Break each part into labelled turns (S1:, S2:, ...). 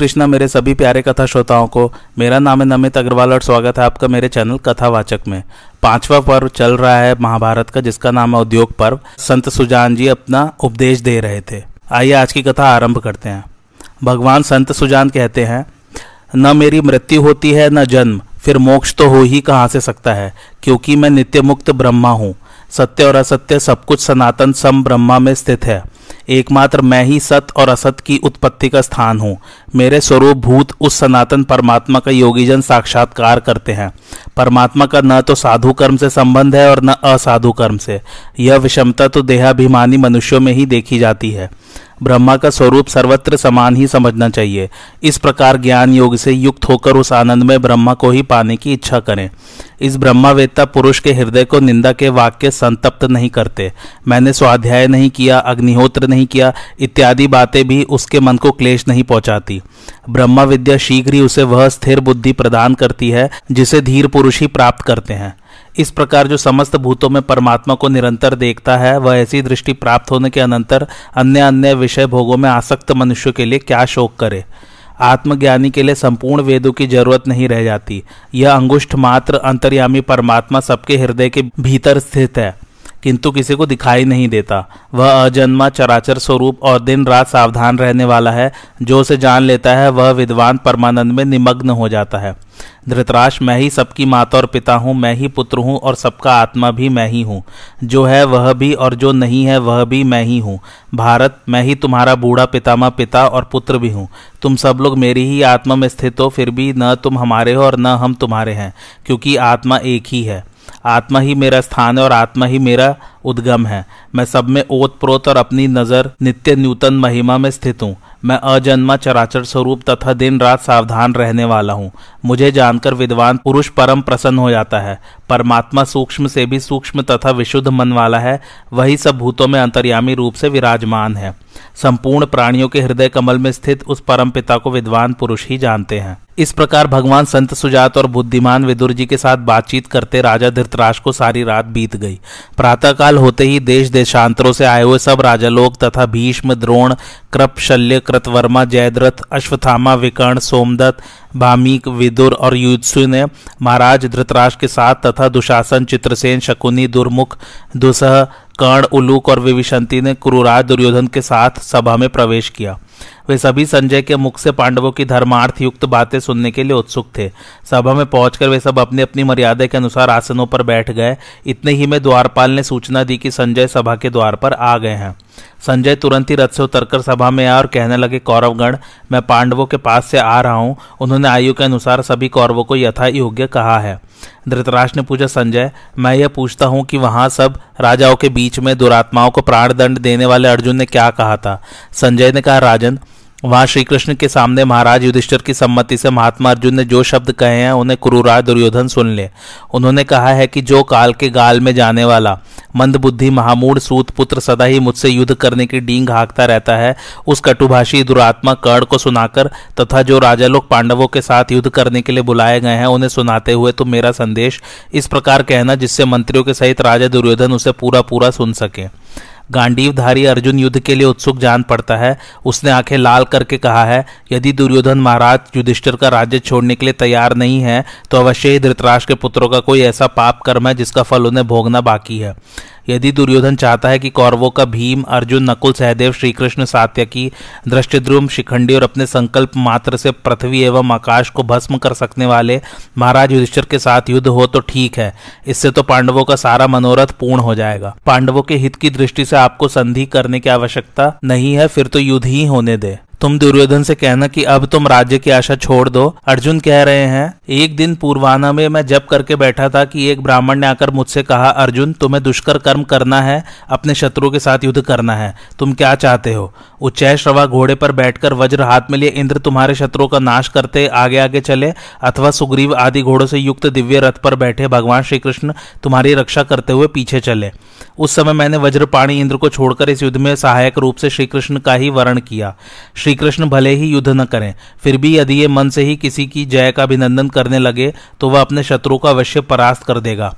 S1: कृष्णा मेरे सभी प्यारे कथा श्रोताओं को, मेरा नाम है नमित अग्रवाल और स्वागत है आपका मेरे चैनल कथावाचक में। पांचवा पर्व चल रहा है महाभारत का, जिसका नाम है उद्योग पर्व। संत सुजान जी अपना उपदेश दे रहे थे। आइए आज की कथा आरंभ करते हैं। भगवान संत सुजान कहते हैं, न मेरी मृत्यु होती है, न जन्म। फिर मोक्ष तो हो ही कहाँ से सकता है? क्योंकि मैं नित्य मुक्त ब्रह्मा हूँ। सत्य और असत्य सब कुछ सनातन सम ब्रह्मा में स्थित है। एकमात्र मैं ही सत और असत की उत्पत्ति का स्थान हूँ। मेरे स्वरूप भूत उस सनातन परमात्मा का योगीजन साक्षात्कार करते हैं। परमात्मा का न तो साधु कर्म से संबंध है और न असाधु कर्म से। यह विषमता तो देहाभिमानी मनुष्यों में ही देखी जाती है। ब्रह्मा का स्वरूप सर्वत्र समान ही समझना चाहिए। इस प्रकार ज्ञान योग से युक्त होकर उस आनंद में ब्रह्मा को ही पाने की इच्छा करें। इस ब्रह्मावेत्ता पुरुष के हृदय को निंदा के वाक्य संतप्त नहीं करते। मैंने स्वाध्याय नहीं किया, अग्निहोत्र नहीं किया, इत्यादि बातें भी उसके मन को क्लेश नहीं पहुंचाती। ब्रह्मा विद्या शीघ्र ही उसे वह स्थिर बुद्धि प्रदान करती है, जिसे धीर पुरुष ही प्राप्त करते हैं। इस प्रकार जो समस्त भूतों में परमात्मा को निरंतर देखता है, वह ऐसी दृष्टि प्राप्त होने के अनंतर अन्य अन्य विषय भोगों में आसक्त मनुष्य के लिए क्या शोक करे? आत्मज्ञानी के लिए संपूर्ण वेदों की ज़रूरत नहीं रह जाती। यह अंगुष्ठ मात्र अंतर्यामी परमात्मा सबके हृदय के भीतर स्थित है। किंतु किसी को दिखाई नहीं देता। वह अजन्मा चराचर स्वरूप और दिन रात सावधान रहने वाला है। जो उसे जान लेता है, वह विद्वान परमानंद में निमग्न हो जाता है। धृतराश मैं ही सबकी माता और पिता हूँ, मैं ही पुत्र हूँ और सबका आत्मा भी मैं ही हूँ। जो है वह भी और जो नहीं है, वह भी मैं ही हूँ। भारत, मैं ही तुम्हारा बूढ़ा पितामह, पिता और पुत्र भी हूँ। तुम सब लोग मेरी ही आत्मा में स्थित हो, फिर भी न तुम हमारे हो और न हम तुम्हारे हैं, क्योंकि आत्मा एक ही है। आत्मा ही मेरा स्थान है और आत्मा ही मेरा उद्गम है। मैं सब में ओत प्रोत और अपनी नज़र नित्य न्यूतन महिमा में स्थित हूँ। मैं अजन्मा चराचर स्वरूप तथा दिन रात सावधान रहने वाला हूँ। मुझे जानकर विद्वान पुरुष परम प्रसन्न हो जाता है। परमात्मा सूक्ष्म से भी सूक्ष्म तथा विशुद्ध मन वाला है, वही सब भूतों में अंतर्यामी रूप से विराजमान है। संपूर्ण प्राणियों के हृदय कमल में स्थित उस परम पिता को विद्वान पुरुष ही जानते हैं। इस प्रकार भगवान संत सुजात और बुद्धिमान विदुर जी के साथ बातचीत करते राजा धृतराज को सारी रात बीत गई। प्रातःकाल होते ही देश देशांतरों से आए हुए सब राजा लोग तथा भीष्म, द्रोण, कृप, शल्य, कृतवर्मा, जयद्रथ अश्वथामा विकर्ण, सोमदत्त भामिक विदुर और युत्सु ने महाराज धृतराज के साथ तथा दुशासन, चित्रसेन, शकुनी, दुर्मुख, दुसह, कर्ण, उलूक और विविशंति ने क्रूराज दुर्योधन के साथ सभा में प्रवेश किया। वे सभी संजय के मुख से पांडवों की धर्मार्थ युक्त बातें सुनने के लिए उत्सुक थे। सभा में पहुंचकर वे सब अपनी अपनी मर्यादा के अनुसार आसनों पर बैठ गए। इतने ही में द्वारपाल ने सूचना दी कि संजय सभा के द्वार पर आ गए हैं। संजय तुरंत ही रथ से उतरकर सभा में आया और कहने लगे, कौरवगण, मैं पांडवों के पास से आ रहा हूँ। उन्होंने आयु के अनुसार सभी कौरवों को यथा योग्य कहा है। धृतराज ने पूछा, संजय, मैं यह पूछता हूँ कि वहाँ सब राजाओं के बीच में दुरात्माओं को प्राण दंड देने वाले अर्जुन ने क्या कहा था? संजय ने कहा, राजन, वहाँ श्री कृष्ण के सामने महाराज युधिष्ठिर की सम्मति से महात्मा अर्जुन ने जो शब्द कहे हैं, उन्हें क्रूराज दुर्योधन सुन ले। उन्होंने कहा है कि जो काल के गाल में जाने वाला मंदबुद्धि महामूढ़ सूत पुत्र सदा ही मुझसे युद्ध करने की डींग हाँकता रहता है। उस कटुभाषी दुरात्मा कर्ण को सुनाकर तथा जो राजा लोग पांडवों के साथ युद्ध करने के लिए बुलाए गए हैं, उन्हें सुनाते हुए तुम मेरा संदेश इस प्रकार कहना जिससे मंत्रियों के सहित राजा दुर्योधन उसे पूरा पूरा सुन सके। गांडीवधारी अर्जुन युद्ध के लिए उत्सुक जान पड़ता है। उसने आँखें लाल करके कहा है, यदि दुर्योधन महाराज युधिष्ठिर का राज्य छोड़ने के लिए तैयार नहीं है तो अवश्य ही धृतराज के पुत्रों का कोई ऐसा पाप कर्म है जिसका फल उन्हें भोगना बाकी है। यदि दुर्योधन चाहता है कि कौरवों का भीम, अर्जुन, नकुल, सहदेव, श्रीकृष्ण, सात्यकी, दृष्टिद्रुम, शिखंडी और अपने संकल्प मात्र से पृथ्वी एवं आकाश को भस्म कर सकने वाले महाराज युधिष्ठिर के साथ युद्ध हो तो ठीक है। इससे तो पांडवों का सारा मनोरथ पूर्ण हो जाएगा। पांडवों के हित की दृष्टि से आपको संधि करने की आवश्यकता नहीं है, फिर तो युद्ध ही होने दे। तुम दुर्योधन से कहना कि अब तुम राज्य की आशा छोड़ दो। अर्जुन कह रहे हैं, एक दिन पूर्वाना में मैं जब करके बैठा था कि एक ब्राह्मण ने आकर मुझसे कहा, अर्जुन, तुम्हें दुष्कर कर्म करना है, अपने शत्रु के साथ युद्ध करना है। तुम क्या चाहते हो? उच्चय श्रवा घोड़े पर बैठकर वज्र हाथ में लिए इंद्र तुम्हारे शत्रुओं का नाश करते आगे आगे चले, अथवा सुग्रीव आदि घोड़ों से युक्त दिव्य रथ पर बैठे भगवान श्री कृष्ण तुम्हारी रक्षा करते हुए पीछे चले। उस समय मैंने वज्रपाणी इंद्र को छोड़कर इस युद्ध में सहायक रूप से श्रीकृष्ण का ही वर्ण किया। श्री कृष्ण भले ही युद्ध न करें, फिर भी यदि ये मन से ही किसी की जय का अभिनंदन करने लगे तो वह अपने शत्रु का अवश्य परास्त कर देगा।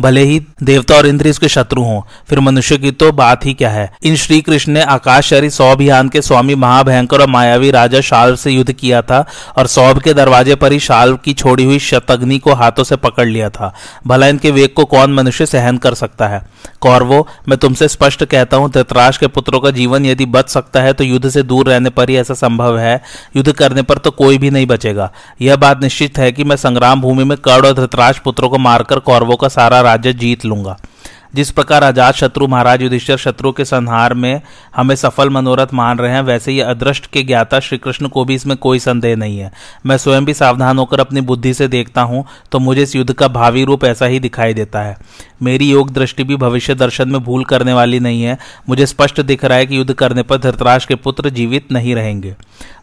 S1: भले ही देवता और इंद्र इसके शत्रु हों, फिर मनुष्य की तो बात ही क्या है? इन श्री कृष्ण ने आकाशचारी सौ अभियान के स्वामी महाभयंकर और मायावी राजा शाल्व से युद्ध किया था, और सौभ के दरवाजे पर ही शाल्व की छोड़ी हुई शतग्नि को हाथों से पकड़ लिया था। भला इनके वेग को कौन मनुष्य सहन कर सकता है? कौरवो, मैं तुमसे स्पष्ट कहता हूँ, धृतराज के पुत्रों का जीवन यदि बच सकता है तो युद्ध से दूर रहने पर ही ऐसा संभव है? युद्ध करने पर तो कोई भी नहीं बचेगा। यह बात निश्चित है कि मैं संग्राम भूमि में कर्ण और धृतराज पुत्रों को मारकर कौरवों का सारा राज्य जीत लूँगा। जिस प्रकार अजात शत्रु महाराज युधिष्ठिर शत्रु के संहार में हमें सफल मनोरथ मान रहे हैं, वैसे ही अदृष्ट के ज्ञाता श्री कृष्ण को भी इसमें कोई संदेह नहीं है। मैं स्वयं भी सावधान होकर अपनी बुद्धि से देखता हूँ तो मुझे इस युद्ध का भावी रूप ऐसा ही दिखाई देता है। मेरी योग दृष्टि भी भविष्य दर्शन में भूल करने वाली नहीं है। मुझे स्पष्ट दिख रहा है कि युद्ध करने पर धृतराज के पुत्र जीवित नहीं रहेंगे।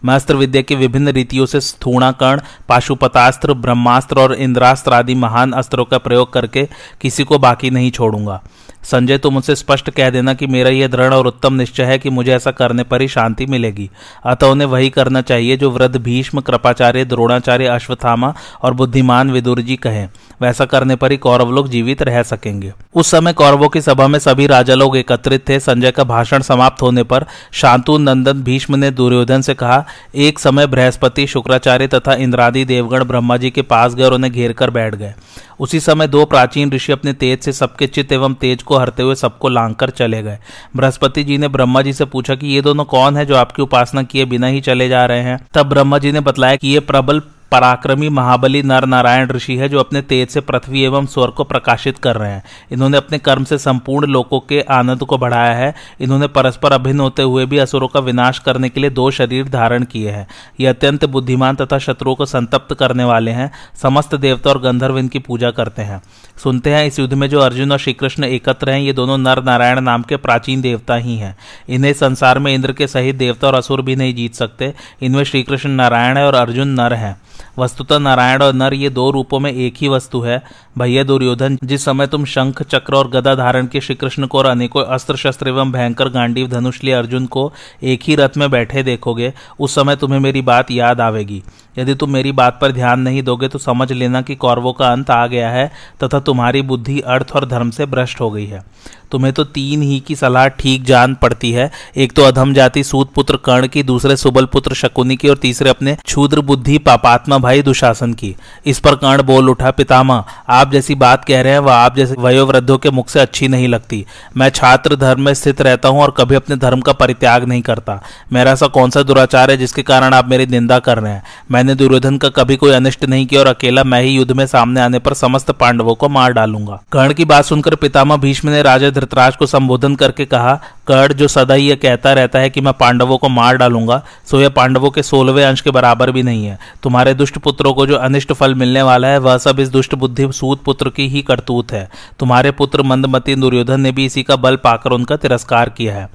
S1: मैं अस्त्र विद्या की विभिन्न रीतियों से स्थूणाकर्ण, पाशुपतास्त्र, ब्रह्मास्त्र और इंद्रास्त्र आदि महान अस्त्रों का प्रयोग करके किसी को बाकी नहीं छोड़ूँगा। संजय, तुम उनसे स्पष्ट कह देना कि मेरा यह दृढ़ और उत्तम निश्चय है कि मुझे ऐसा करने पर ही शांति मिलेगी। अतः उन्हें वही करना चाहिए जो वृद्ध भीष्म, कृपाचार्य, द्रोणाचार्य, अश्वत्थामा और बुद्धिमान विदुर जी कहें। वैसा करने पर ही कौरव लोग जीवित रह सकेंगे। उस समय कौरवों की सभा में सभी राजा लोग एकत्रित थे। संजय का भाषण समाप्त होने पर शांतु नंदन भीष्म ने दुर्योधन से कहा, एक समय बृहस्पति, शुक्राचार्य तथा इंद्रादि देवगण ब्रह्मा जी के पास गए और उन्हें घेर कर बैठ गए। उसी समय दो प्राचीन ऋषि अपने तेज से सबके चित्त एवं तेज को हरते हुए सबको लांग कर चले गए। बृहस्पति जी ने ब्रह्मा जी से पूछा कि, ये दोनों कौन है जो आपकी उपासना किए बिना ही चले जा रहे हैं? तब ब्रह्मा जी ने बताया कि ये प्रबल पराक्रमी महाबली नर नारायण ऋषि है जो अपने तेज से पृथ्वी एवं स्वर को प्रकाशित कर रहे हैं। इन्होंने अपने कर्म से संपूर्ण लोकों के आनंद को बढ़ाया है। इन्होंने परस्पर अभिन्न होते हुए भी असुरों का विनाश करने के लिए दो शरीर धारण किए हैं। ये अत्यंत बुद्धिमान तथा शत्रुओं को संतप्त करने वाले हैं। समस्त देवता और गंधर्व इनकी पूजा करते हैं। सुनते हैं इस युद्ध में जो अर्जुन और श्रीकृष्ण एकत्र हैं, ये दोनों नर नारायण नाम के प्राचीन देवता ही हैं। इन्हें संसार में इंद्र के सहित देवता और असुर भी नहीं जीत सकते। इनमें श्रीकृष्ण नारायण है और अर्जुन नर हैं। वस्तुतः नारायण और नर ये दो रूपों में एक ही वस्तु है। भैया दुर्योधन, जिस समय तुम शंख, चक्र और गदा धारण के श्री कृष्ण को और अनेकों अस्त्र शस्त्र एवं भयंकर गांडीव धनुष लिए अर्जुन को एक ही रथ में बैठे देखोगे, उस समय तुम्हें मेरी बात याद आवेगी। यदि तुम मेरी बात पर ध्यान नहीं दोगे तो समझ लेना कि कौरवों का अंत आ गया है तथा तुम्हारी बुद्धि अर्थ और धर्म से भ्रष्ट हो गई है। तुम्हें तो तीन ही की सलाह ठीक जान पड़ती है। एक तो अधम जाति सूत पुत्र कर्ण की, दूसरे सुबल पुत्र शकुनी की और तीसरे अपने क्षुद्र बुद्धि पापात्मा भाई दुशासन की। इस पर कर्ण बोल उठा, पितामह, आप जैसी बात कह रहे हैं, वह आप जैसे वयोवृद्धों के मुख से अच्छी नहीं लगती। मैं छात्र धर्म में स्थित रहता हूँ और कभी अपने धर्म का परित्याग नहीं करता। मेरा ऐसा कौन सा दुराचार है जिसके कारण आप मेरी निंदा कर रहे हैं? मैंने दुर्योधन का कभी कोई अनिष्ट नहीं किया और अकेला मैं ही युद्ध में सामने आने पर समस्त पांडवों को मार डालूँगा। कर्ण की बात सुनकर पितामह भीष्म ने राजा धृतराज को संबोधन करके कहा, कर्ण, जो सदा ही यह कहता रहता है कि मैं पांडवों को मार डालूँगा, सो यह पांडवों के सोलहवें अंश के बराबर भी नहीं है। तुम्हारे दुष्ट पुत्रों को जो अनिष्ट फल मिलने वाला है, वह सब इस दुष्ट बुद्धि सूत पुत्र की ही करतूत है। तुम्हारे पुत्र मंदमती दुर्योधन ने भी इसी का बल पाकर उनका तिरस्कार किया है।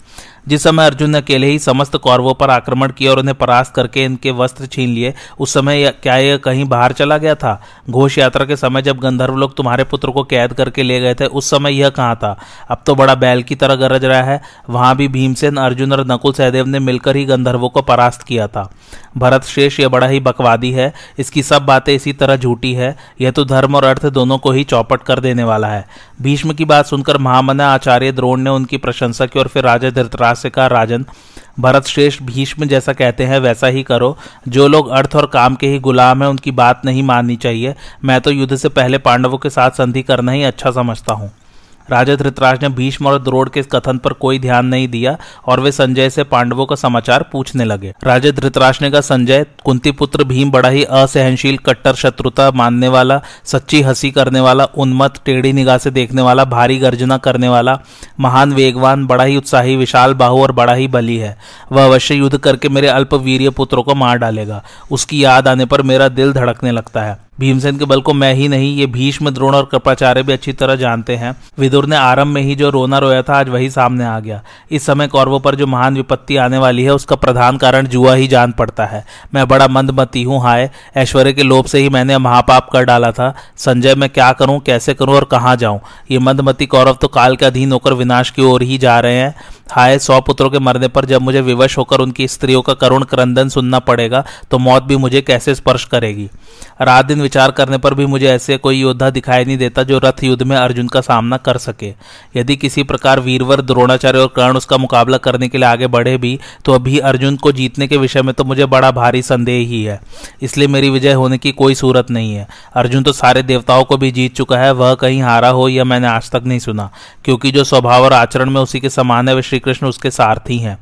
S1: जिस समय अर्जुन ने अकेले ही समस्त कौरवों पर आक्रमण किया और उन्हें परास्त करके इनके वस्त्र छीन लिए, उस समय क्या यह कहीं बाहर चला गया था? घोष यात्रा के समय जब गंधर्व लोग तुम्हारे पुत्र को कैद करके ले गए थे, उस समय यह कहाँ था? अब तो बड़ा बैल की तरह गरज रहा है। वहाँ भी भीमसेन, अर्जुन और नकुल सहदेव ने मिलकर ही गंधर्वों को परास्त किया था। भरत शेष, यह बड़ा ही बकवादी है। इसकी सब बातें इसी तरह झूठी है। यह तो धर्म और अर्थ दोनों को ही चौपट कर देने वाला है। भीष्म की बात सुनकर महामना आचार्य द्रोण ने उनकी प्रशंसा की और फिर राजा धृतराज कहा राजन, भरत श्रेष्ठ भीष्म जैसा कहते हैं, वैसा ही करो। जो लोग अर्थ और काम के ही गुलाम हैं, उनकी बात नहीं माननी चाहिए। मैं तो युद्ध से पहले पांडवों के साथ संधि करना ही अच्छा समझता हूँ। राजा धृतराज ने भीष्म और द्रोड़ के कथन पर कोई ध्यान नहीं दिया और वे संजय से पांडवों का समाचार पूछने लगे। राजा धृतराज ने कहा, संजय कुंती पुत्र भीम बड़ा ही असहनशील, कट्टर शत्रुता मानने वाला, सच्ची हँसी करने वाला उन्मत टेढ़ी निगाह से देखने वाला, भारी गर्जना करने वाला, महान वेगवान, बड़ा ही उत्साही, विशाल बाहु और बड़ा ही बली है। वह अवश्य युद्ध करके मेरे अल्प वीर पुत्रों को मार डालेगा। उसकी याद आने पर मेरा दिल धड़कने लगता है। भीमसेन के बल को मैं ही नहीं, ये भीष्म, द्रोण और कृपाचार्य भी अच्छी तरह जानते हैं। विदुर ने आरंभ में ही जो रोना रोया था, आज वही सामने आ गया। इस समय कौरवों पर जो महान विपत्ति आने वाली है, उसका प्रधान कारण जुआ ही जान पड़ता है। मैं बड़ा मंदमती हूँ, हाय। ऐश्वर्य के लोभ से ही मैंने महापाप कर डाला था। संजय, मैं क्या करूँ, कैसे करूँ और कहाँ जाऊँ? ये मंदमती कौरव तो काल के अधीन होकर विनाश की ओर ही जा रहे हैं। हाय, सौ पुत्रों के मरने पर जब मुझे विवश होकर उनकी स्त्रियों का करुण क्रंदन सुनना पड़ेगा तो मौत भी मुझे कैसे स्पर्श करेगी? रात दिन विचार करने पर भी मुझे ऐसे कोई योद्धा दिखाई नहीं देता जो रथ युद्ध में अर्जुन का सामना कर सके। यदि किसी प्रकार वीरवर, द्रोणाचार्य और कर्ण उसका मुकाबला करने के लिए आगे बढ़े भी तो अभी अर्जुन को जीतने के विषय में तो मुझे बड़ा भारी संदेह ही है। इसलिए मेरी विजय होने की कोई सूरत नहीं है। अर्जुन तो सारे देवताओं को भी जीत चुका है, वह कहीं हारा हो यह मैंने आज तक नहीं सुना, क्योंकि जो स्वभाव और आचरण में उसी के समान है वे श्री कृष्ण उसके सारथी हैं।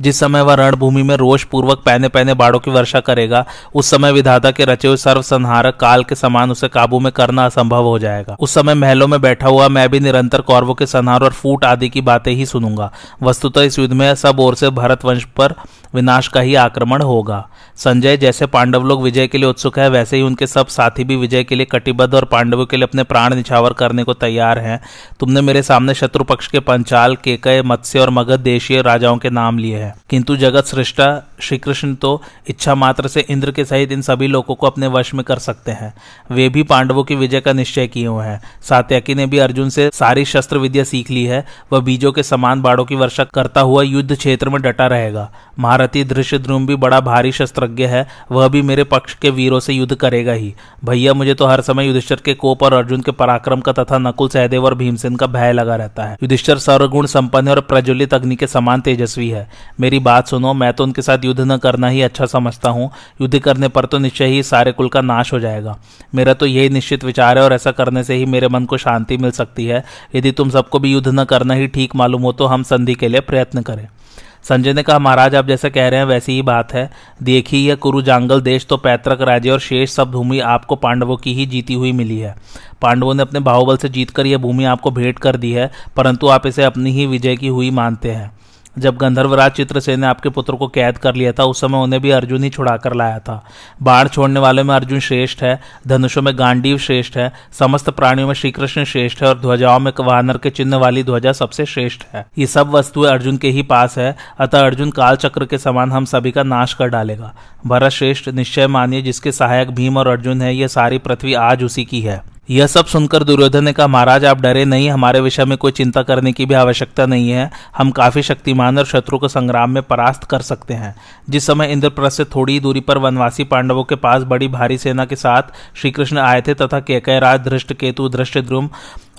S1: जिस समय वह रणभूमि में रोष पूर्वक पहने पहने बाड़ों की वर्षा करेगा, उस समय विधाता के रचे हुए सर्वसंहारक काल के समान उसे काबू में करना असंभव हो जाएगा। उस समय महलों में बैठा हुआ मैं भी निरंतर कौरवों के संहार और फूट आदि की बातें ही सुनूँगा। वस्तुतः इस युद्ध में सब ओर से भरत वंश पर विनाश का ही आक्रमण होगा। संजय जैसे पांडव लोग विजय के लिए उत्सुक है, वैसे ही उनके सब साथी भी विजय के लिए कटिबद्ध और पांडवों के लिए अपने प्राण निछावर करने को तैयार हैं। तुमने मेरे सामने शत्रु पक्ष के पंचाल, केकय, मत्स्य और मगध देशीय राजाओं के नाम लिए हैं। किंतु जगत सृष्टा श्री कृष्ण तो इच्छा मात्र से इंद्र के सहित इन सभी लोगों को अपने वश में कर सकते हैं। वे भी पांडवों की विजय का निश्चय किए हुए हैं। सात्यकी ने भी अर्जुन से सारी शस्त्र विद्या सीख ली है। वह बीजों के समान बाड़ों की वर्षा करता हुआ युद्ध क्षेत्र में डटा रहेगा। महारथी दृश्य भी बड़ा भारी शस्त्रज्ञ है। वह भी मेरे पक्ष के वीरों से युद्ध करेगा ही। भैया, मुझे तो हर समय युधिष्ठर के कोप और अर्जुन के पराक्रम का तथा नकुल सहदेव और भीमसेन का भय लगा रहता है। युधिष्ठर सर्वगुण संपन्न और प्रज्वलित अग्नि के समान तेजस्वी है। मेरी बात सुनो, मैं तो उनके साथ युद्ध न करना ही अच्छा समझता हूँ। युद्ध करने पर तो निश्चय ही सारे कुल का नाश हो जाएगा। मेरा तो यही निश्चित विचार है और ऐसा करने से ही मेरे मन को शांति मिल सकती है। यदि तुम सबको भी युद्ध न करना ही ठीक मालूम हो तो हम संधि के लिए प्रयत्न करें। संजय ने कहा, महाराज, आप जैसे कह रहे हैं वैसी ही बात है। देखिए यह कुरु जांगल देश तो पैतृक राज्य और शेष सब भूमि आपको पांडवों की ही जीती हुई मिली है। पांडवों ने अपने बाहुबल से जीतकर यह भूमि आपको भेंट कर दी है, परंतु आप इसे अपनी ही विजय की हुई मानते हैं। जब गंधर्वराज चित्रसेन ने आपके पुत्र को कैद कर लिया था, उस समय उन्हें भी अर्जुन ही छुड़ा कर लाया था। बाढ़ छोड़ने वाले में अर्जुन श्रेष्ठ है, धनुषों में गांडीव श्रेष्ठ है, समस्त प्राणियों में श्रीकृष्ण श्रेष्ठ है और ध्वजाओं में वानर के चिन्ह वाली ध्वजा सबसे श्रेष्ठ है। ये सब वस्तुएँ अर्जुन के ही पास है, अतः अर्जुन काल चक्र के समान हम सभी का नाश कर डालेगा। भरत श्रेष्ठ निश्चय मानिए, जिसके सहायक भीम और अर्जुन है यह सारी पृथ्वी आज उसी की है। यह सब सुनकर दुर्योधन ने कहा, महाराज, आप डरे नहीं, हमारे विषय में कोई चिंता करने की भी आवश्यकता नहीं है। हम काफ़ी शक्तिमान और शत्रु को संग्राम में परास्त कर सकते हैं। जिस समय इंद्रप्रस्थ से थोड़ी दूरी पर वनवासी पांडवों के पास बड़ी भारी सेना के साथ श्रीकृष्ण आए थे तथा केकय राज धृष्ट केतु धृष्ट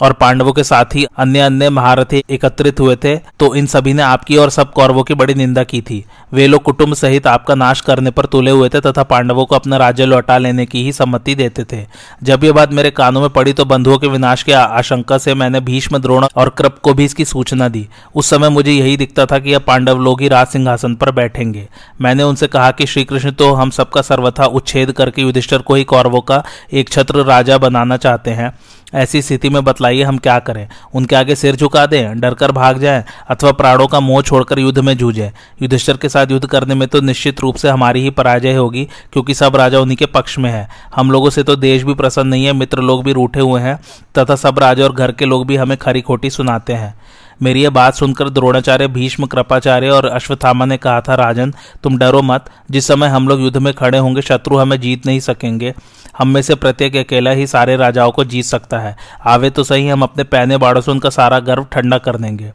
S1: और पांडवों के साथ ही अन्य अन्य महारथी एकत्रित हुए थे तो इन सभी ने आपकी और सब कौरवों की बड़ी निंदा की थी। वे लोग कुटुंब सहित आपका नाश करने पर तुले हुए थे तथा पांडवों को अपना राज्य लौटा लेने की ही सम्मति देते थे। जब ये बात मेरे कानों में पड़ी तो बंधुओं के विनाश की आशंका से मैंने भीष्म, द्रोण और कृप को भी इसकी सूचना दी। उस समय मुझे यही दिखता था कि यह पांडव लोग ही राज सिंहासन पर बैठेंगे। मैंने उनसे कहा कि श्री कृष्ण तो हम सबका सर्वथा उच्छेद करके युधिष्ठर को ही कौरवों का एक छत्र राजा बनाना चाहते हैं। ऐसी स्थिति में बतलाइए हम क्या करें। उनके आगे सिर झुका दें, डरकर भाग जाएँ, अथवा प्राणों का मोह छोड़कर युद्ध में जूझे। युद्धेश्वर के साथ युद्ध करने में तो निश्चित रूप से हमारी ही पराजय होगी, क्योंकि सब राजा उन्हीं के पक्ष में है। हम लोगों से तो देश भी प्रसन्न नहीं है, मित्र लोग भी रूठे हुए हैं, तथा सब राजा और घर के लोग भी हमें खरी खोटी सुनाते हैं। मेरी यह बात सुनकर द्रोणाचार्य, भीष्म, कृपाचार्य और अश्वत्थामा ने कहा था, राजन, तुम डरो मत। जिस समय हम लोग युद्ध में खड़े होंगे, शत्रु हमें जीत नहीं सकेंगे। हम में से प्रत्येक अकेला ही सारे राजाओं को जीत सकता है। आवे तो सही, हम अपने पहने बाड़ों से उनका सारा गर्व ठंडा कर देंगे।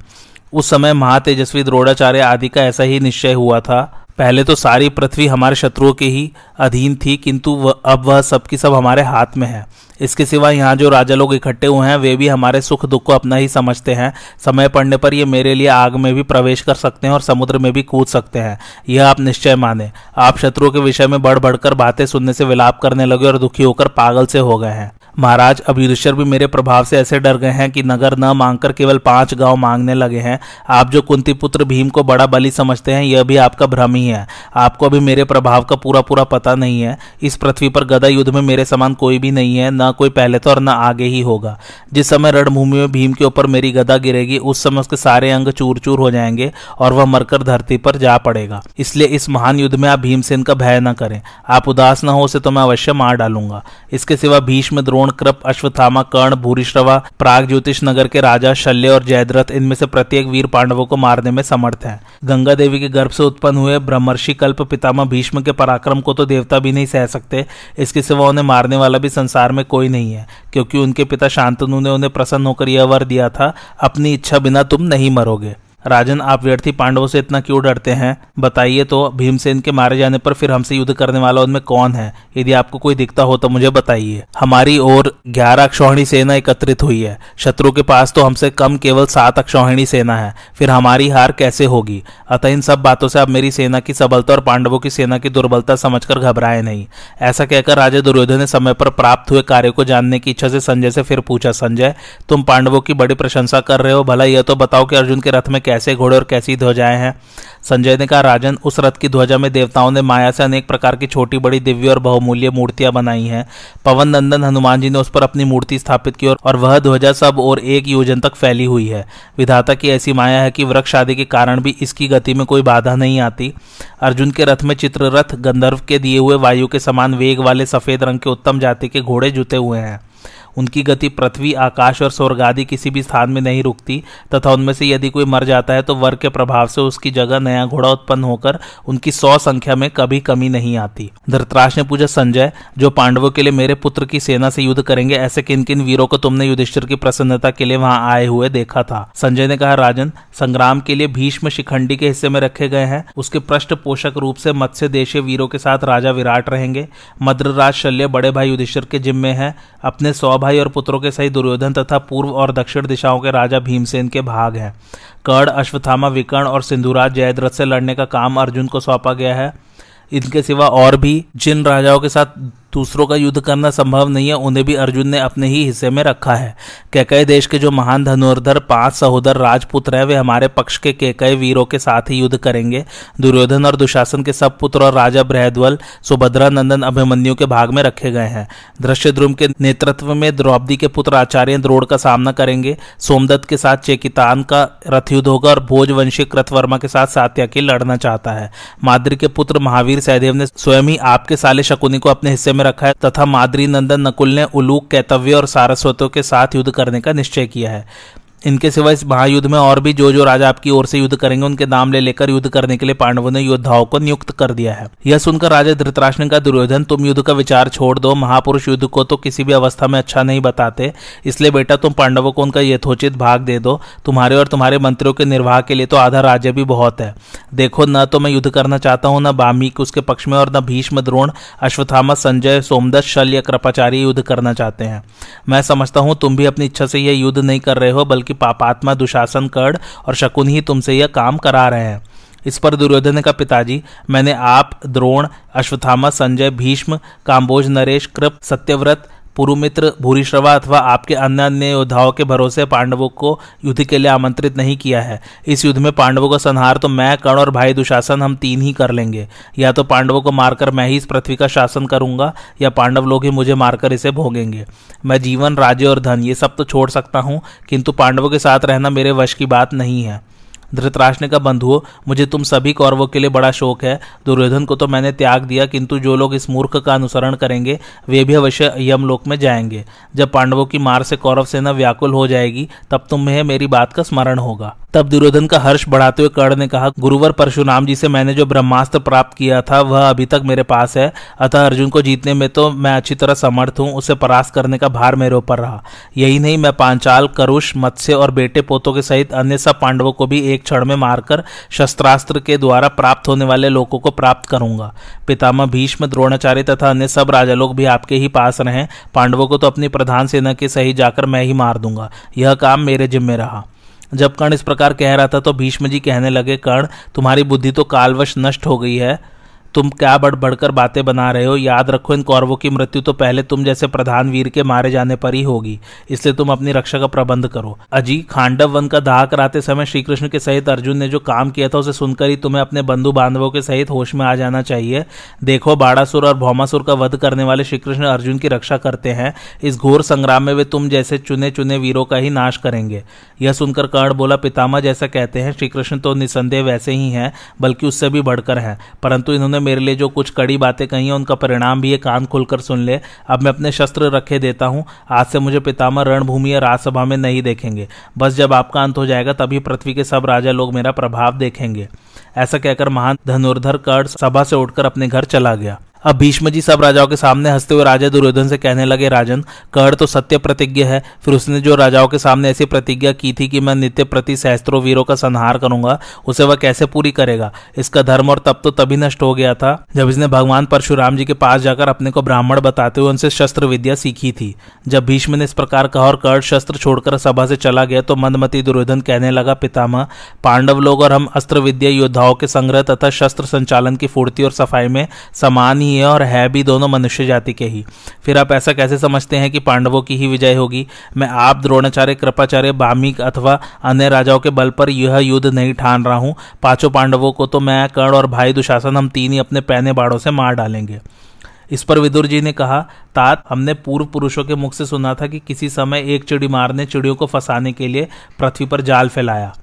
S1: उस समय महातेजस्वी द्रोणाचार्य आदि का ऐसा ही निश्चय हुआ था। पहले तो सारी पृथ्वी हमारे शत्रुओं के ही अधीन थी, किंतु अब वह सबकी सब हमारे हाथ में है। इसके सिवा यहाँ जो राजा लोग इकट्ठे हुए हैं, वे भी हमारे सुख दुख को अपना ही समझते हैं। समय पड़ने पर ये मेरे लिए आग में भी प्रवेश कर सकते हैं और समुद्र में भी कूद सकते हैं। यह आप निश्चय माने। आप शत्रुओं के विषय में बढ़ बढ़कर बातें सुनने से विलाप करने लगे और दुखी होकर पागल से हो गए हैं। महाराज, अब युधिष्ठर भी मेरे प्रभाव से ऐसे डर गए हैं कि नगर न मांगकर केवल पाँच गाँव मांगने लगे हैं। आप जो कुंती पुत्र भीम को बड़ा बलि समझते हैं, यह भी आपका भ्रम ही है। आपको अभी मेरे प्रभाव का पूरा पूरा पता नहीं है। इस पृथ्वी पर गदा युद्ध में मेरे समान कोई भी नहीं है, न कोई पहले तो और न आगे ही होगा। जिस समय रणभूमि में भीम के ऊपर मेरी गदा गिरेगी, उस समय उसके सारे अंग चूर चूर हो जाएँगे और वह मरकर धरती पर जा पड़ेगा। इसलिए इस महान युद्ध में आप भीमसेन का भय न करें। आप उदास न हो, उसे तो मैं अवश्य मार डालूँगा। इसके सिवा भीष्म, द्रोण द्रोण कृप अश्वत्थामा, कर्ण, भूरिश्रवा, प्राग ज्योतिष नगर के राजा, शल्य और जयद्रथ इनमें से प्रत्येक वीर पांडवों को मारने में समर्थ है। गंगा देवी के गर्भ से उत्पन्न हुए ब्रह्मर्षि कल्प पितामह भीष्म के पराक्रम को तो देवता भी नहीं सह सकते, इसके सिवा उन्हें मारने वाला भी संसार में कोई नहीं है, क्योंकि उनके पिता शांतनु ने उन्हें प्रसन्न होकर यह वर दिया था, अपनी इच्छा बिना तुम नहीं मरोगे। राजन, आप व्यर्थी पांडवों से इतना क्यों डरते हैं? बताइए तो भीमसेन के मारे जाने पर फिर हमसे युद्ध करने वाला उनमें कौन है? यदि आपको कोई दिखता हो तो मुझे बताइए। हमारी ओर ग्यारह अक्षौहिणी सेना एकत्रित हुई है। शत्रु के पास तो हमसे कम केवल सात अक्षौहिणी सेना है। फिर हमारी हार कैसे होगी? अतः इन सब बातों से आप मेरी सेना की सबलता और पांडवों की सेना की दुर्बलता समझकर घबराए नहीं। ऐसा कहकर राजा दुर्योधन ने समय पर प्राप्त हुए कार्य को जानने की इच्छा से संजय से फिर पूछा, संजय, तुम पांडवों की बड़ी प्रशंसा कर रहे हो। भला यह तो बताओ कि अर्जुन के रथ में कैसे घोड़े और कैसी ध्वजाएँ हैं। संजय ने कहा, राजन, उस रथ की ध्वजा में देवताओं ने माया से अनेक प्रकार की छोटी बड़ी दिव्य और बहुमूल्य मूर्तियाँ बनाई हैं। पवन नंदन, हनुमान जी ने उस पर अपनी मूर्ति स्थापित की और वह ध्वजा सब और एक योजन तक फैली हुई है। विधाता की ऐसी माया है कि वृक्ष आदि के कारण भी इसकी गति में कोई बाधा नहीं आती। अर्जुन के रथ में चित्ररथ, गंधर्व के दिए हुए वायु के समान वेग वाले सफ़ेद रंग के उत्तम जाति के घोड़े जुते हुए हैं। उनकी गति पृथ्वी, आकाश और स्वर्ग आदि किसी भी स्थान में नहीं रुकती, तथा उनमें से यदि कोई मर जाता है तो वर्ग के प्रभाव से उसकी जगह नया घोड़ा उत्पन्न होकर उनकी सौ संख्या में कभी कमी नहीं आती। धृतराज ने पूछा संजय, जो पांडवों के लिए मेरे पुत्र की सेना से युद्ध करेंगे, ऐसे किन किन वीरों को तुमने युधिष्ठिर की प्रसन्नता के लिए वहाँ आए हुए देखा था? संजय ने कहा, राजन, संग्राम के लिए भीष्म शिखंडी के हिस्से में रखे गए हैं। उसके पृष्ठ पोषक रूप से मत्स्य देशीय वीरों के साथ राजा विराट रहेंगे। मद्रराज शल्य बड़े भाई युधिष्ठिर के जिम्मे है। अपने सौ भाई और पुत्रों के सही दुर्योधन तथा पूर्व और दक्षिण दिशाओं के राजा भीमसेन के भाग हैं। कर्ण अश्वथामा विकर्ण और सिंधुराज जयद्रथ से लड़ने का काम अर्जुन को सौंपा गया है। इनके सिवा और भी जिन राजाओं के साथ दूसरों का युद्ध करना संभव नहीं है, उन्हें भी अर्जुन ने अपने ही हिस्से में रखा है। कैकय देश के जो महान धनुर्धर पाँच सहोदर राजपुत्र है, वे हमारे पक्ष के कैकय वीरों के साथ ही युद्ध करेंगे। दुर्योधन और दुशासन के सब पुत्र और राजा बृहद्वल सुभद्रा नंदन अभिमन्यु के भाग में रखे गए हैं। दृश्य के नेतृत्व में द्रौपदी के पुत्र आचार्य द्रोड़ का सामना करेंगे। सोमदत्त के साथ चेकितान का रथयुद्ध होगा और भोजवंशी कृतवर्मा के साथ सात्याकी लड़ना चाहता है। माद्री के पुत्र महावीर सहदेव ने स्वयं ही आपके साले शकुनी को अपने हिस्से में में रखा है, तथा माद्री नंदन नकुल ने उलूक, कैतव्य और सारस्वतों के साथ युद्ध करने का निश्चय किया है। इनके सिवा इस महायुद्ध में और भी जो जो राजा आपकी ओर से युद्ध करेंगे, उनके नाम ले लेकर युद्ध करने के लिए पांडवों ने योद्धाओं को नियुक्त कर दिया है। यह सुनकर राजा धृतराष्ट्र ने कहा दुर्योधन, तुम युद्ध का विचार छोड़ दो, महापुरुष युद्ध को तो किसी भी अवस्था में अच्छा नहीं बताते, इसलिए बेटा तुम पांडवों को उनका यथोचित भाग दे दो, तुम्हारे और तुम्हारे मंत्रियों के निर्वाह के लिए तो आधा राज्य भी बहुत है। देखो, न तो मैं युद्ध करना चाहता हूँ, न बामिक उसके पक्ष में और न भीष्म द्रोण अश्वथामा संजय, सोमदत्त, शल्य, कृपाचार्य युद्ध करना चाहते हैं। मैं समझता हूँ तुम भी अपनी इच्छा से यह युद्ध नहीं कर रहे हो, बल्कि पापात्मा दुशासन कर्ण और शकुन ही तुमसे यह काम करा रहे हैं। इस पर दुर्योधन का पिताजी, मैंने आप, द्रोण अश्वथामा संजय, भीष्म, काम्बोज, नरेश, कृप, सत्यव्रत पुरुमित्र भूरिश्रवा अथवा आपके अन्य अन्य योद्धाओं के भरोसे पांडवों को युद्ध के लिए आमंत्रित नहीं किया है। इस युद्ध में पांडवों का संहार तो मैं, कर्ण और भाई दुशासन हम तीन ही कर लेंगे। या तो पांडवों को मारकर मैं ही इस पृथ्वी का शासन करूँगा, या पांडव लोग ही मुझे मारकर इसे भोगेंगे। मैं जीवन, राज्य और धन, ये सब तो छोड़ सकता हूँ, किंतु पांडवों के साथ रहना मेरे वश की बात नहीं है। धृतराष्ट्र का बंधुओं, मुझे तुम सभी कौरवों के लिए बड़ा शोक है। दुर्योधन को तो मैंने त्याग दिया, किंतु जो लोग इस मूर्ख का अनुसरण करेंगे, वे भी अवश्य यमलोक में जाएँगे। जब पांडवों की मार से कौरव सेना व्याकुल हो जाएगी, तब तुम्हें मेरी बात का स्मरण होगा। तब दुर्योधन का हर्ष बढ़ाते हुए कर्ण ने कहा, गुरुवर परशुराम जी से मैंने जो ब्रह्मास्त्र प्राप्त किया था, वह अभी तक मेरे पास है। अतः अर्जुन को जीतने में तो मैं अच्छी तरह समर्थ हूँ, उसे परास्त करने का भार मेरे ऊपर रहा। यही नहीं, मैं पांचाल, करुष, मत्स्य और बेटे पोतों के सहित अन्य सब पांडवों को भी एक क्षण में मारकर शस्त्रास्त्र के द्वारा प्राप्त होने वाले लोगों को प्राप्त करूँगा। पितामह भीष्म, द्रोणाचार्य तथा अन्य सब राजा लोग भी आपके ही पास रहे। पांडवों को तो अपनी प्रधान सेना के सही जाकर मैं ही मार दूँगा। यह काम मेरे जिम्मे रहा। जब कर्ण इस प्रकार कह रहा था तो भीष्म जी कहने लगे, कर्ण, तुम्हारी बुद्धि तो कालवश नष्ट हो गई है। तुम क्या बढ़ बढ़कर बातें बना रहे हो? याद रखो, इन कौरवों की मृत्यु तो पहले तुम जैसे प्रधान वीर के मारे जाने पर ही होगी। इसलिए तुम अपनी रक्षा का प्रबंध करो। अजी, खांडव वन का दाह कराते समय श्रीकृष्ण के सहित अर्जुन ने जो काम किया था, उसे सुनकर ही तुम्हें अपने बंधु बांधवों के सहित होश में आ जाना चाहिए। देखो, बाड़ासुर और भौमासुर का वध करने वाले श्रीकृष्ण अर्जुन की रक्षा करते हैं। इस घोर संग्राम में वे तुम जैसे चुने चुने वीरों का ही नाश करेंगे। यह सुनकर कर्ण बोला पितामा जैसा कहते हैं, श्रीकृष्ण तो निसंदेह वैसे ही हैं, बल्कि उससे भी बढ़कर हैं। परंतु इन्होंने मेरे लिए जो कुछ कड़ी बातें कही हैं, उनका परिणाम भी ये कान खुलकर सुन ले। अब मैं अपने शस्त्र रखे देता हूँ। आज से मुझे पितामह रणभूमि या राजसभा में नहीं देखेंगे। बस जब आपका अंत हो जाएगा, तभी पृथ्वी के सब राजा लोग मेरा प्रभाव देखेंगे। ऐसा कहकर महान धनुर्धर कर्ण सभा से उठकर अपने घर चला गया। अब भीष्म जी सब राजाओं के सामने हँसते हुए राजा दुर्योधन से कहने लगे, राजन, कर्ण तो सत्य प्रतिज्ञा है। फिर उसने जो राजाओं के सामने ऐसी प्रतिज्ञा की थी कि मैं नित्य प्रति सहस्त्रों वीरों का संहार करूँगा, उसे वह कैसे पूरी करेगा? इसका धर्म और तप तो तभी नष्ट हो गया था, जब इसने भगवान परशुराम जी के पास जाकर अपने को ब्राह्मण बताते हुए उनसे शस्त्र विद्या सीखी थी। जब भीष्म ने इस प्रकार कहा और कर्ण शस्त्र छोड़कर सभा से चला गया तो मंदमती दुर्योधन कहने लगा, पितामह, पांडव लोग और हम अस्त्र विद्या योद्धाओं के संग्रह तथा शस्त्र संचालन की फूर्ति और सफ़ाई में समान ही है और है भी दोनों मनुष्य जाति के ही। फिर आप ऐसा कैसे समझते हैं कि पांडवों की ही विजय होगी? मैं आप द्रोणाचार्य, कृपाचार्य बामिक अथवा अन्य राजाओं के बल पर यह युद्ध नहीं ठान रहा हूँ। पाँचों पांडवों को तो मैं, कर्ण और भाई दुशासन, हम तीन ही अपने पहने बाड़ों से मार डालेंगे। इस पर विदुर जी ने कहा, तात, हमने पूर्व पुरुषों के मुख से सुना था कि किसी समय एक चिड़ी मार ने चिड़ियों को फंसाने के लिए पृथ्वी पर जाल फैलाया।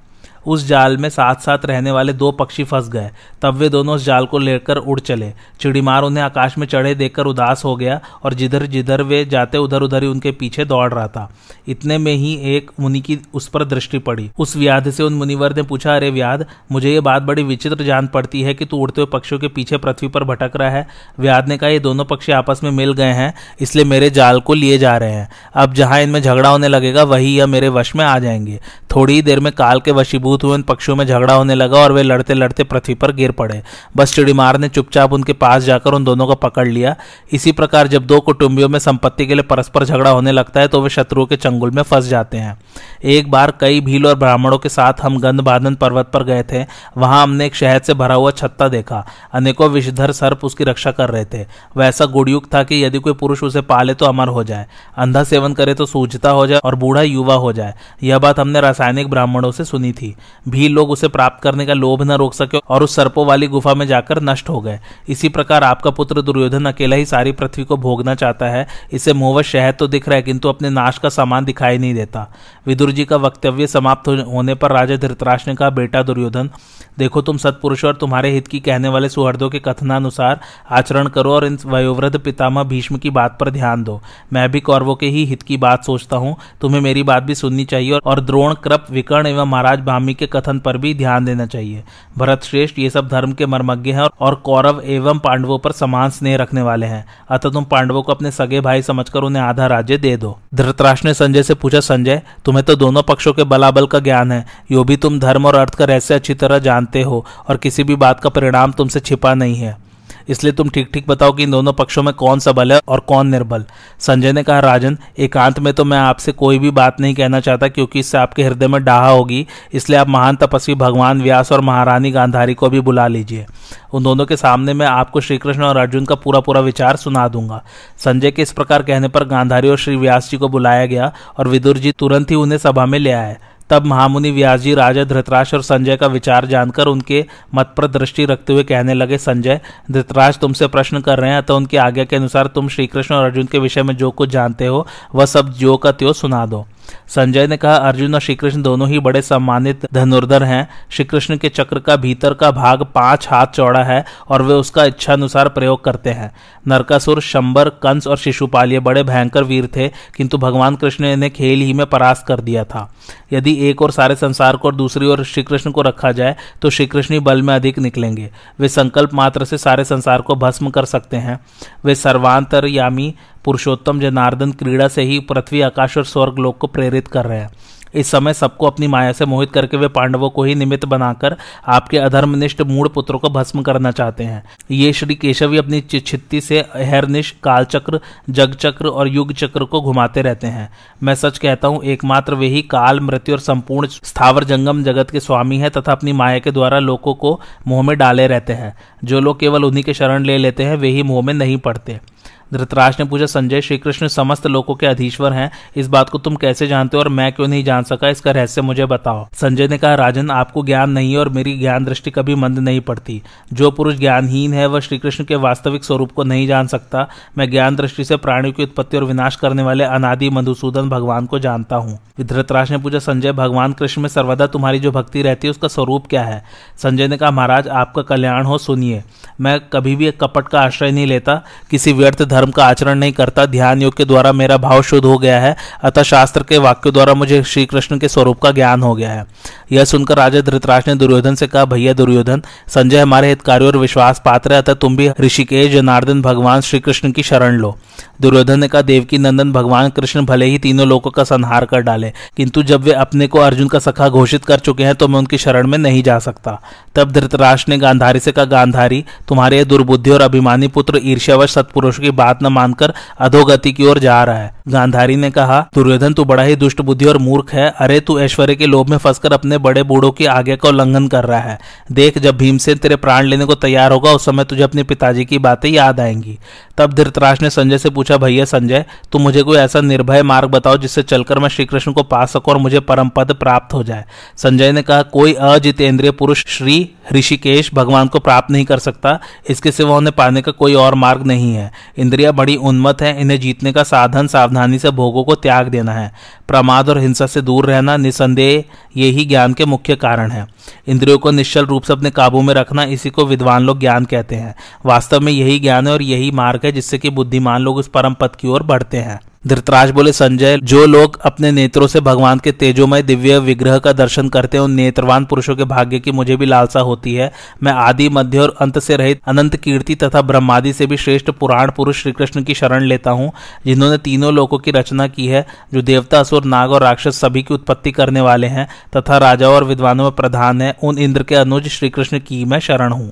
S1: उस जाल में साथ साथ रहने वाले दो पक्षी फंस गए। तब वे दोनों उस जाल को लेकर उड़ चले। चिड़ीमार उन्हें आकाश में चढ़े देखकर उदास हो गया और जिधर जिधर वे जाते उधर उधर ही उनके पीछे दौड़ रहा था। इतने में ही एक मुनि की उस पर दृष्टि पड़ी। उस व्याध से उन मुनिवर ने पूछा, अरे व्याध, मुझे ये बात बड़ी विचित्र जान पड़ती है कि तू उड़ते हुए पक्षियों के पीछे पृथ्वी पर भटक रहा है। व्याध ने कहा, ये दोनों पक्षी आपस में मिल गए हैं, इसलिए मेरे जाल को लिए जा रहे हैं। अब जहाँ इनमें झगड़ा होने लगेगा, वही यह मेरे वश में आ जाएँगे। थोड़ी ही देर में काल के वशीभूत हुए उन पक्षियों में झगड़ा होने लगा और वे लड़ते लड़ते पृथ्वी पर गिर पड़े। बस चिड़ीमार ने चुपचाप उनके पास जाकर उन दोनों को पकड़ लिया। इसी प्रकार जब दो कुटुंबियों में संपत्ति के लिए परस्पर झगड़ा होने लगता है तो वे शत्रुओं के चंगुल में फंस जाते हैं। एक बार कई भील और ब्राह्मणों के साथ हम गंधबाधन पर्वत पर गए थे। वहाँ हमने एक शहद से भरा हुआ छत्ता देखा। अनेकों विषधर सर्प उसकी रक्षा कर रहे थे। वैसा गुड़युक्त था कि यदि कोई पुरुष उसे पाले तो अमर हो जाए। अंधा सेवन करे तो सूझता हो जाए और बूढ़ा युवा हो जाए। यह बात हमने रासायनिक ब्राह्मणों से सुनी थी। भील लोग उसे प्राप्त करने का लोभ न रोक सके और उस सर्पों वाली गुफा में जाकर नष्ट हो गए। इसी प्रकार आपका पुत्र दुर्योधन अकेला ही सारी पृथ्वी को भोगना चाहता है। इसे मोहवश शहद तो दिख रहा है, किंतु अपने नाश का सामान दिखाई नहीं देता। विदुर जी का वक्तव्य समाप्त होने पर राजा धृतराज ने कहा, बेटा दुर्योधन, देखो तुम सत्पुरुष और तुम्हारे हित की कहने वाले सुहृदों के कथनानुसार आचरण करो और इन वयोवृद्ध पितामह भीष्म की बात पर ध्यान दो। मैं भी कौरवों के ही हित की बात सोचता हूँ। तुम्हें मेरी बात भी सुननी चाहिए और द्रोण, कृप, विकर्ण एवं महाराज भामी के कथन पर भी ध्यान देना चाहिए। भरत श्रेष्ठ ये सब धर्म के मर्मज्ञ हैं और कौरव एवं पांडवों पर समान स्नेह रखने वाले हैं। अतः तुम पांडवों को अपने सगे भाई समझकर उन्हें आधा राज्य दे दो। धृतराष्ट्र ने संजय से पूछा, संजय, तुम्हें तो दोनों पक्षों के बलाबल का ज्ञान है। यो भी तुम धर्म और अर्थ का रहस्य अच्छी तरह जानते हो और किसी भी बात का परिणाम तुमसे छिपा नहीं है। इसलिए तुम ठीक ठीक बताओ कि इन दोनों पक्षों में कौन सा बल है और कौन निर्बल। संजय ने कहा, राजन, एकांत में तो मैं आपसे कोई भी बात नहीं कहना चाहता क्योंकि इससे आपके हृदय में डाहा होगी। इसलिए आप महान तपस्वी भगवान व्यास और महारानी गांधारी को भी बुला लीजिए। उन दोनों के सामने मैं आपको श्री कृष्ण और अर्जुन का पूरा पूरा विचार सुना दूँगा। संजय के इस प्रकार कहने पर गांधारी और श्री व्यास जी को बुलाया गया और विदुर जी तुरंत ही उन्हें सभा में ले आए। तब महामुनि व्यास जी राजा धृतराज और संजय का विचार जानकर उनके मत पर दृष्टि रखते हुए कहने लगे, संजय, धृतराज तुमसे प्रश्न कर रहे हैं तो उनकी आज्ञा के अनुसार तुम श्रीकृष्ण और अर्जुन के विषय में जो कुछ जानते हो, वह सब जो का त्यो सुना दो। संजय ने कहा, अर्जुन और श्रीकृष्ण दोनों ही बड़े सम्मानित धनुर्धर हैं। श्रीकृष्ण के चक्र का भीतर का भाग पाँच हाथ चौड़ा है और वे उसका इच्छानुसार प्रयोग करते हैं। नरकासुर, शंबर, कंस और शिशुपाल ये बड़े भयंकर वीर थे, किंतु भगवान कृष्ण ने खेल ही में परास्त कर दिया था। यदि एक और सारे संसार को और दूसरी ओर श्री कृष्ण को रखा जाए तो श्रीकृष्ण ही बल में अधिक निकलेंगे। वे संकल्प मात्र से सारे संसार को भस्म कर सकते हैं। वे सर्वांतरयामी पुरुषोत्तम जनार्दन क्रीड़ा से ही पृथ्वी, आकाश और स्वर्ग लोक को प्रेरित कर रहे हैं। इस समय सबको अपनी माया से मोहित करके वे पांडवों को ही निमित्त बनाकर आपके अधर्मनिष्ठ मूड पुत्रों को भस्म करना चाहते हैं। ये श्री केशवी अपनी छित्ती से हरनिश कालचक्र, जगचक्र और युग चक्र को घुमाते रहते हैं। मैं सच कहता हूँ, एकमात्र वे ही काल, मृत्यु और संपूर्ण स्थावर जंगम जगत के स्वामी है तथा अपनी माया के द्वारा लोगों को मुँह में डाले रहते हैं। जो लोग केवल उन्हीं के शरण ले लेते हैं, वे ही मुँह में नहीं पड़ते। धृतराज ने पूछा, संजय श्री कृष्ण समस्त लोगों के अधीश्वर हैं। इस बात को तुम कैसे जानते हो और मैं क्यों नहीं जान सका? इसका रहस्य मुझे बताओ। संजय ने कहा, राजन, आपको ज्ञान नहीं और मेरी ज्ञान दृष्टि कभी मंद नहीं पड़ती। जो पुरुष ज्ञानहीन है, वह श्री कृष्ण के वास्तविक स्वरूप को नहीं जान सकता। मैं ज्ञान दृष्टि से प्राणियों की उत्पत्ति और विनाश करने वाले अनादि मधुसूदन भगवान को जानता हूँ। धृतराज ने पूछा, संजय, भगवान कृष्ण में सर्वदा तुम्हारी जो भक्ति रहती है, उसका स्वरूप क्या है? संजय ने कहा, महाराज, आपका कल्याण हो, सुनिए। मैं कभी भी कपट का आश्रय नहीं लेता। किसी व्यर्थ धर्म धर्म का आचरण नहीं करता, ध्यान योग के द्वारा मेरा भाव शुद्ध हो गया है, अतः शास्त्र के वाक्यों द्वारा मुझे श्री कृष्ण के स्वरूप का ज्ञान हो गया है। यह सुनकर राजा धृतराज ने दुर्योधन से कहा, भैया दुर्योधन, संजय हमारे हितकारी और विश्वास पात्र है, अतः तुम भी ऋषिकेश, जनार्दन, भगवान श्री कृष्ण की शरण लो। दुर्योधन ने कहा देवकी नंदन भगवान कृष्ण भले ही तीनों लोगों का संहार कर डाले, किंतु जब वे अपने को अर्जुन का सखा घोषित कर चुके हैं तो मैं उनकी शरण में नहीं जा सकता। तब धृतराष्ट्र ने गांधारी से कहा, गांधारी, तुम्हारे दुर्बुद्धि और अभिमानी पुत्र ईर्ष्यावश सत्पुरुषों की बात न मानकर अधोगति की ओर जा रहा है। गांधारी ने कहा, दुर्योधन तू बड़ा ही दुष्ट बुद्धि और मूर्ख है। अरे, तू ऐश्वर्य के लोभ में फंसकर अपने बड़े बूढ़ों की आज्ञा का उल्लंघन कर रहा है। देख, जब भीमसेन तेरे प्राण लेने को तैयार होगा, उस समय तुझे अपने पिताजी की बातें याद आएँगी। तब धृतराज ने संजय से पूछा, भैया संजय तुम मुझे कोई ऐसा निर्भय मार्ग बताओ, जिससे चलकर मैं श्री कृष्ण को पा सकूँ और मुझे परम पद प्राप्त हो जाए? संजय ने कहा, कोई अजितेंद्रिय पुरुष श्री ऋषिकेश भगवान को प्राप्त नहीं कर सकता। इसके सिवा उन्हें पाने का कोई और मार्ग नहीं है। इंद्रिया बड़ी उन्मत है, इन्हें जीतने का साधन सावधानी से भोगों को त्याग देना है। प्रमाद और हिंसा से दूर रहना निसंदेह यही ज्ञान के मुख्य कारण है। इंद्रियों को निश्चल रूप से अपने काबू में रखना इसी को विद्वान लोग ज्ञान कहते हैं। वास्तव में यही ज्ञान है और यही मार्ग है जिससे कि बुद्धिमान लोग उस परम पद की ओर बढ़ते हैं। धृतराज बोले, संजय, जो लोग अपने नेत्रों से भगवान के तेजोमय दिव्य विग्रह का दर्शन करते हैं, उन नेत्रवान पुरुषों के भाग्य की मुझे भी लालसा होती है। मैं आदि, मध्य और अंत से रहित अनंत कीर्ति तथा ब्रह्मादि से भी श्रेष्ठ पुराण पुरुष श्री कृष्ण की शरण लेता हूँ, जिन्होंने तीनों लोगों की रचना की है, जो देवता, असुर, नाग और राक्षस सभी की उत्पत्ति करने वाले हैं, तथा राजाओं और विद्वानों में प्रधान है। उन इंद्र के अनुज श्री कृष्ण की मैं शरण हूँ।